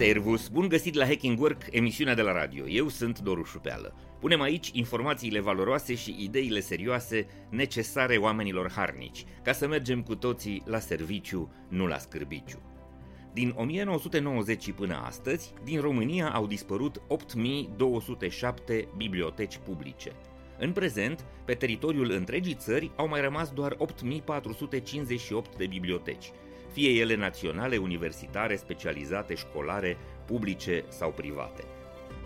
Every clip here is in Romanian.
Servus, bun găsit la Hacking Work, emisiunea de la radio. Eu sunt Doru Șupeală. Punem aici informațiile valoroase și ideile serioase necesare oamenilor harnici, ca să mergem cu toții la serviciu, nu la scârbiciu. Din 1990 până astăzi, din România au dispărut 8207 biblioteci publice. În prezent, pe teritoriul întregii țări au mai rămas doar 8458 de biblioteci, fie ele naționale, universitare, specializate, școlare, publice sau private.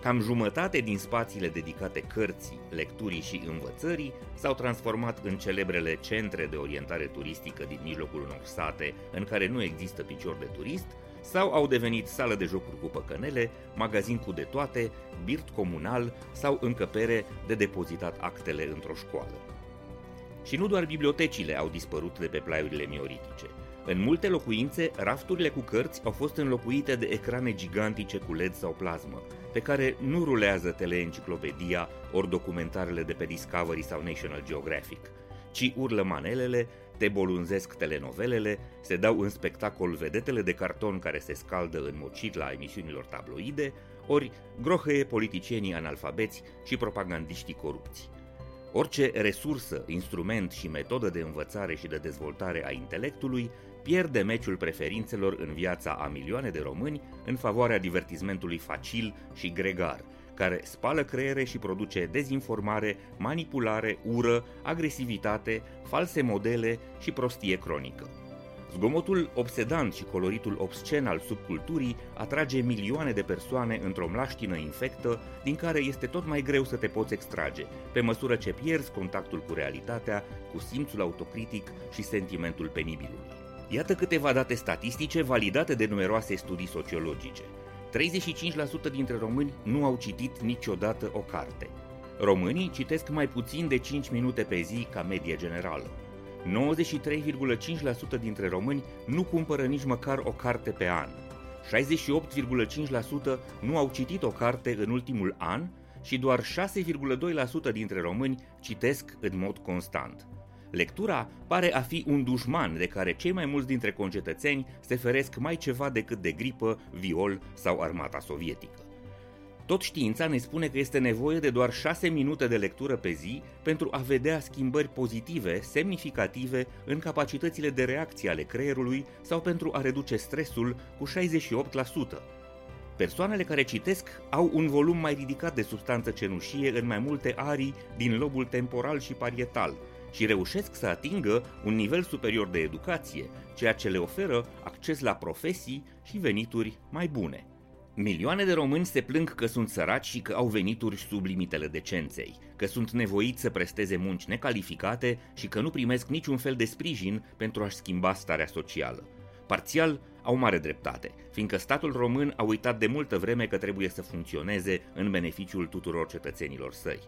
Cam jumătate din spațiile dedicate cărții, lecturii și învățării s-au transformat în celebrele centre de orientare turistică din mijlocul unor sate în care nu există picior de turist, sau au devenit sală de jocuri cu păcănele, magazin cu de toate, birt comunal sau încăpere de depozitat actele într-o școală. Și nu doar bibliotecile au dispărut de pe plaiurile mioritice. În multe locuințe, rafturile cu cărți au fost înlocuite de ecrane gigantice cu LED sau plasmă, pe care nu rulează teleenciclopedia ori documentarele de pe Discovery sau National Geographic, ci urlă manelele, te bolunzesc telenovelele, se dau în spectacol vedetele de carton care se scaldă în mocit la emisiunilor tabloide, ori grohăie politicienii analfabeți și propagandiștii corupți. Orice resursă, instrument și metodă de învățare și de dezvoltare a intelectului pierde meciul preferințelor în viața a milioane de români în favoarea divertismentului facil și gregar, care spală creiere și produce dezinformare, manipulare, ură, agresivitate, false modele și prostie cronică. Zgomotul obsedant și coloritul obscen al subculturii atrage milioane de persoane într-o mlaștină infectă din care este tot mai greu să te poți extrage, pe măsură ce pierzi contactul cu realitatea, cu simțul autocritic și sentimentul penibilului. Iată câteva date statistice validate de numeroase studii sociologice. 35% dintre români nu au citit niciodată o carte. Românii citesc mai puțin de 5 minute pe zi ca medie generală. 93,5% dintre români nu cumpără nici măcar o carte pe an. 68,5% nu au citit o carte în ultimul an și doar 6,2% dintre români citesc în mod constant. Lectura pare a fi un dușman de care cei mai mulți dintre concetățeni se feresc mai ceva decât de gripă, viol sau armata sovietică. Tot știința ne spune că este nevoie de doar 6 minute de lectură pe zi pentru a vedea schimbări pozitive, semnificative în capacitățile de reacție ale creierului sau pentru a reduce stresul cu 68%. Persoanele care citesc au un volum mai ridicat de substanță cenușie în mai multe arii din lobul temporal și parietal și reușesc să atingă un nivel superior de educație, ceea ce le oferă acces la profesii și venituri mai bune. Milioane de români se plâng că sunt săraci și că au venituri sub limitele decenței, că sunt nevoiți să presteze munci necalificate și că nu primesc niciun fel de sprijin pentru a-și schimba starea socială. Parțial, au mare dreptate, fiindcă statul român a uitat de multă vreme că trebuie să funcționeze în beneficiul tuturor cetățenilor săi.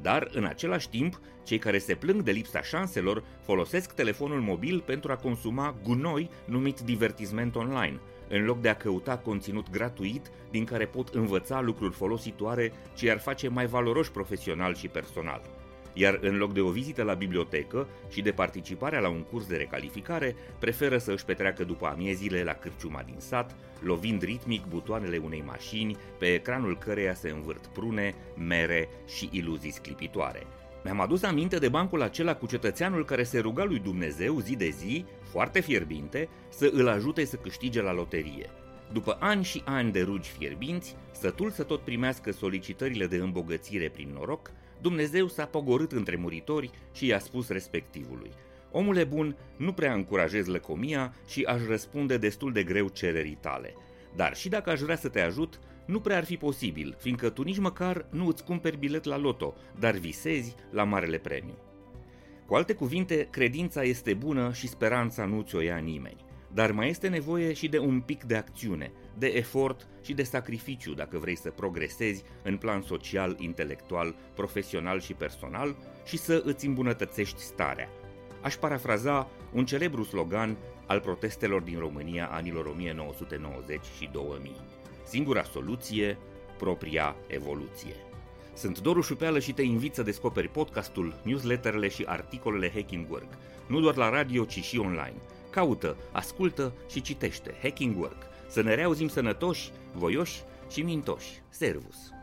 Dar, în același timp, cei care se plâng de lipsa șanselor folosesc telefonul mobil pentru a consuma gunoi numit divertisment online – în loc de a căuta conținut gratuit din care pot învăța lucruri folositoare ce i-ar face mai valoroși profesional și personal. Iar în loc de o vizită la bibliotecă și de participarea la un curs de recalificare, preferă să își petreacă după amiezile la cârciuma din sat, lovind ritmic butoanele unei mașini, pe ecranul căreia se învârt prune, mere și iluzii sclipitoare. Mi-am adus aminte de bancul acela cu cetățeanul care se ruga lui Dumnezeu zi de zi, foarte fierbinte, să îl ajute să câștige la loterie. După ani și ani de rugi fierbinți, sătul să tot primească solicitările de îmbogățire prin noroc, Dumnezeu s-a pogorât între muritori și i-a spus respectivului Omule bun, nu prea încurajez lăcomia și aș răspunde destul de greu cererii tale. Dar și dacă aș vrea să te ajut, nu prea ar fi posibil, fiindcă tu nici măcar nu îți cumperi bilet la loto, dar visezi la marele premiu. Cu alte cuvinte, credința este bună și speranța nu ți-o ia nimeni. Dar mai este nevoie și de un pic de acțiune, de efort și de sacrificiu dacă vrei să progresezi în plan social, intelectual, profesional și personal și să îți îmbunătățești starea. Aș parafraza un celebru slogan al protestelor din România anilor 1990 și 2000. Singura soluție, propria evoluție. Sunt Doru Șupeală și te invit să descoperi podcastul, newsletterele și articolele Hacking Work, nu doar la radio, ci și online, Caută, ascultă și citește Hacking Work. Să ne reauzim sănătoși, voioși și mintoși. Servus!